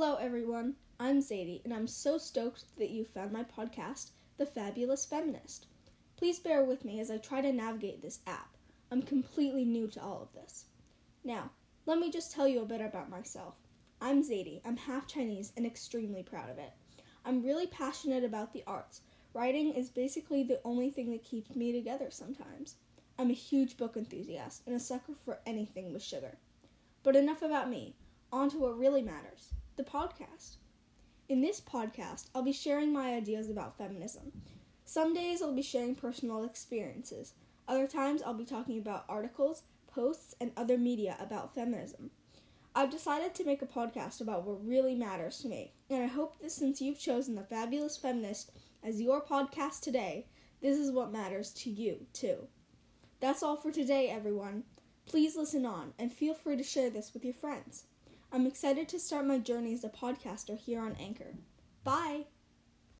Hello, everyone. I'm Zadie, and I'm so stoked that you found my podcast, The Fabulous Feminist. Please bear with me as I try to navigate this app. I'm completely new to all of this. Now, let me just tell you a bit about myself. I'm Zadie. I'm half Chinese and extremely proud of it. I'm really passionate about the arts. Writing is basically the only thing that keeps me together sometimes. I'm a huge book enthusiast and a sucker for anything with sugar. But enough about me. On to what really matters the podcast. In this podcast, I'll be sharing my ideas about feminism. Some days I'll be sharing personal experiences. Other times I'll be talking about articles, posts, and other media about feminism. I've decided to make a podcast about what really matters to me, and I hope that since you've chosen the Fabulous Feminist as your podcast today, this is what matters to you, too. That's all for today, everyone. Please listen on and feel free to share this with your friends. I'm excited to start my journey as a podcaster here on Anchor. Bye!